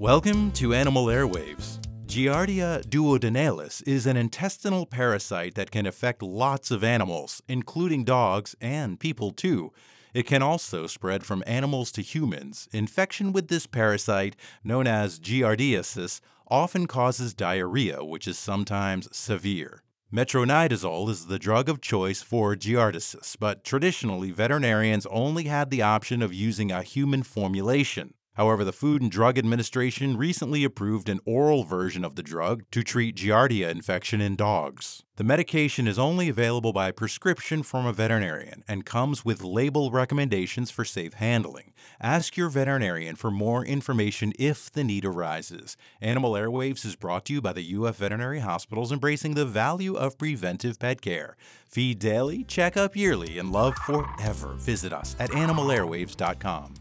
Welcome to Animal Airwaves. Giardia duodenalis is an intestinal parasite that can affect lots of animals, including dogs and people too. It can also spread from animals to humans. Infection with this parasite, known as giardiasis, often causes diarrhea, which is sometimes severe. Metronidazole is the drug of choice for giardiasis, but traditionally veterinarians only had the option of using a human formulation. However, the Food and Drug Administration recently approved an oral version of the drug to treat Giardia infection in dogs. The medication is only available by prescription from a veterinarian and comes with label recommendations for safe handling. Ask your veterinarian for more information if the need arises. Animal Airwaves is brought to you by the UF Veterinary Hospitals, embracing the value of preventive pet care. Feed daily, check up yearly, and love forever. Visit us at animalairwaves.com.